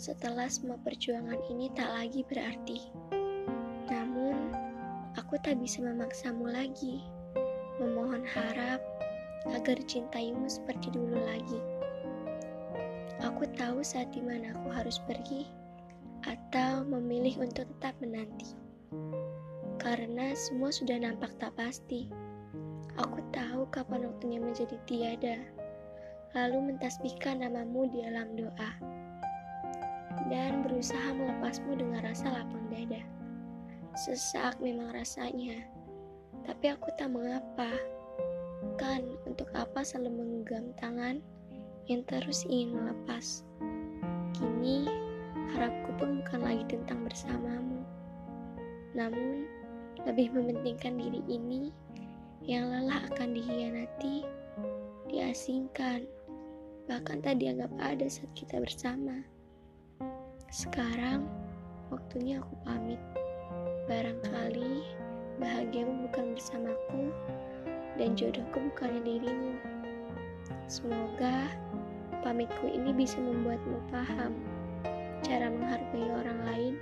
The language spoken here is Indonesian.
setelah semua perjuangan ini tak lagi berarti. Namun, aku tak bisa memaksamu lagi, memohon harap agar cintaimu seperti dulu lagi. Aku tahu saat di mana aku harus pergi, atau memilih untuk tetap menanti. Karena semua sudah nampak tak pasti. Aku tahu kapan waktunya menjadi tiada, lalu mentasbihkan namamu di alam doa dan berusaha melepasmu dengan rasa lapang dada. Sesak memang rasanya, tapi aku tak mengapa. Kan, untuk apa selalu menggenggam tangan yang terus ingin melepas? Kini, harapku pun bukan lagi tentang bersamamu. Namun, lebih mementingkan diri ini yang lelah akan dihianati, diasingkan, bahkan tak dianggap ada saat kita bersama. Sekarang waktunya aku pamit. Barangkali bahagiamu bukan bersamaku dan jodohku bukannya dirimu. Semoga pamitku ini bisa membuatmu paham cara menghargai orang lain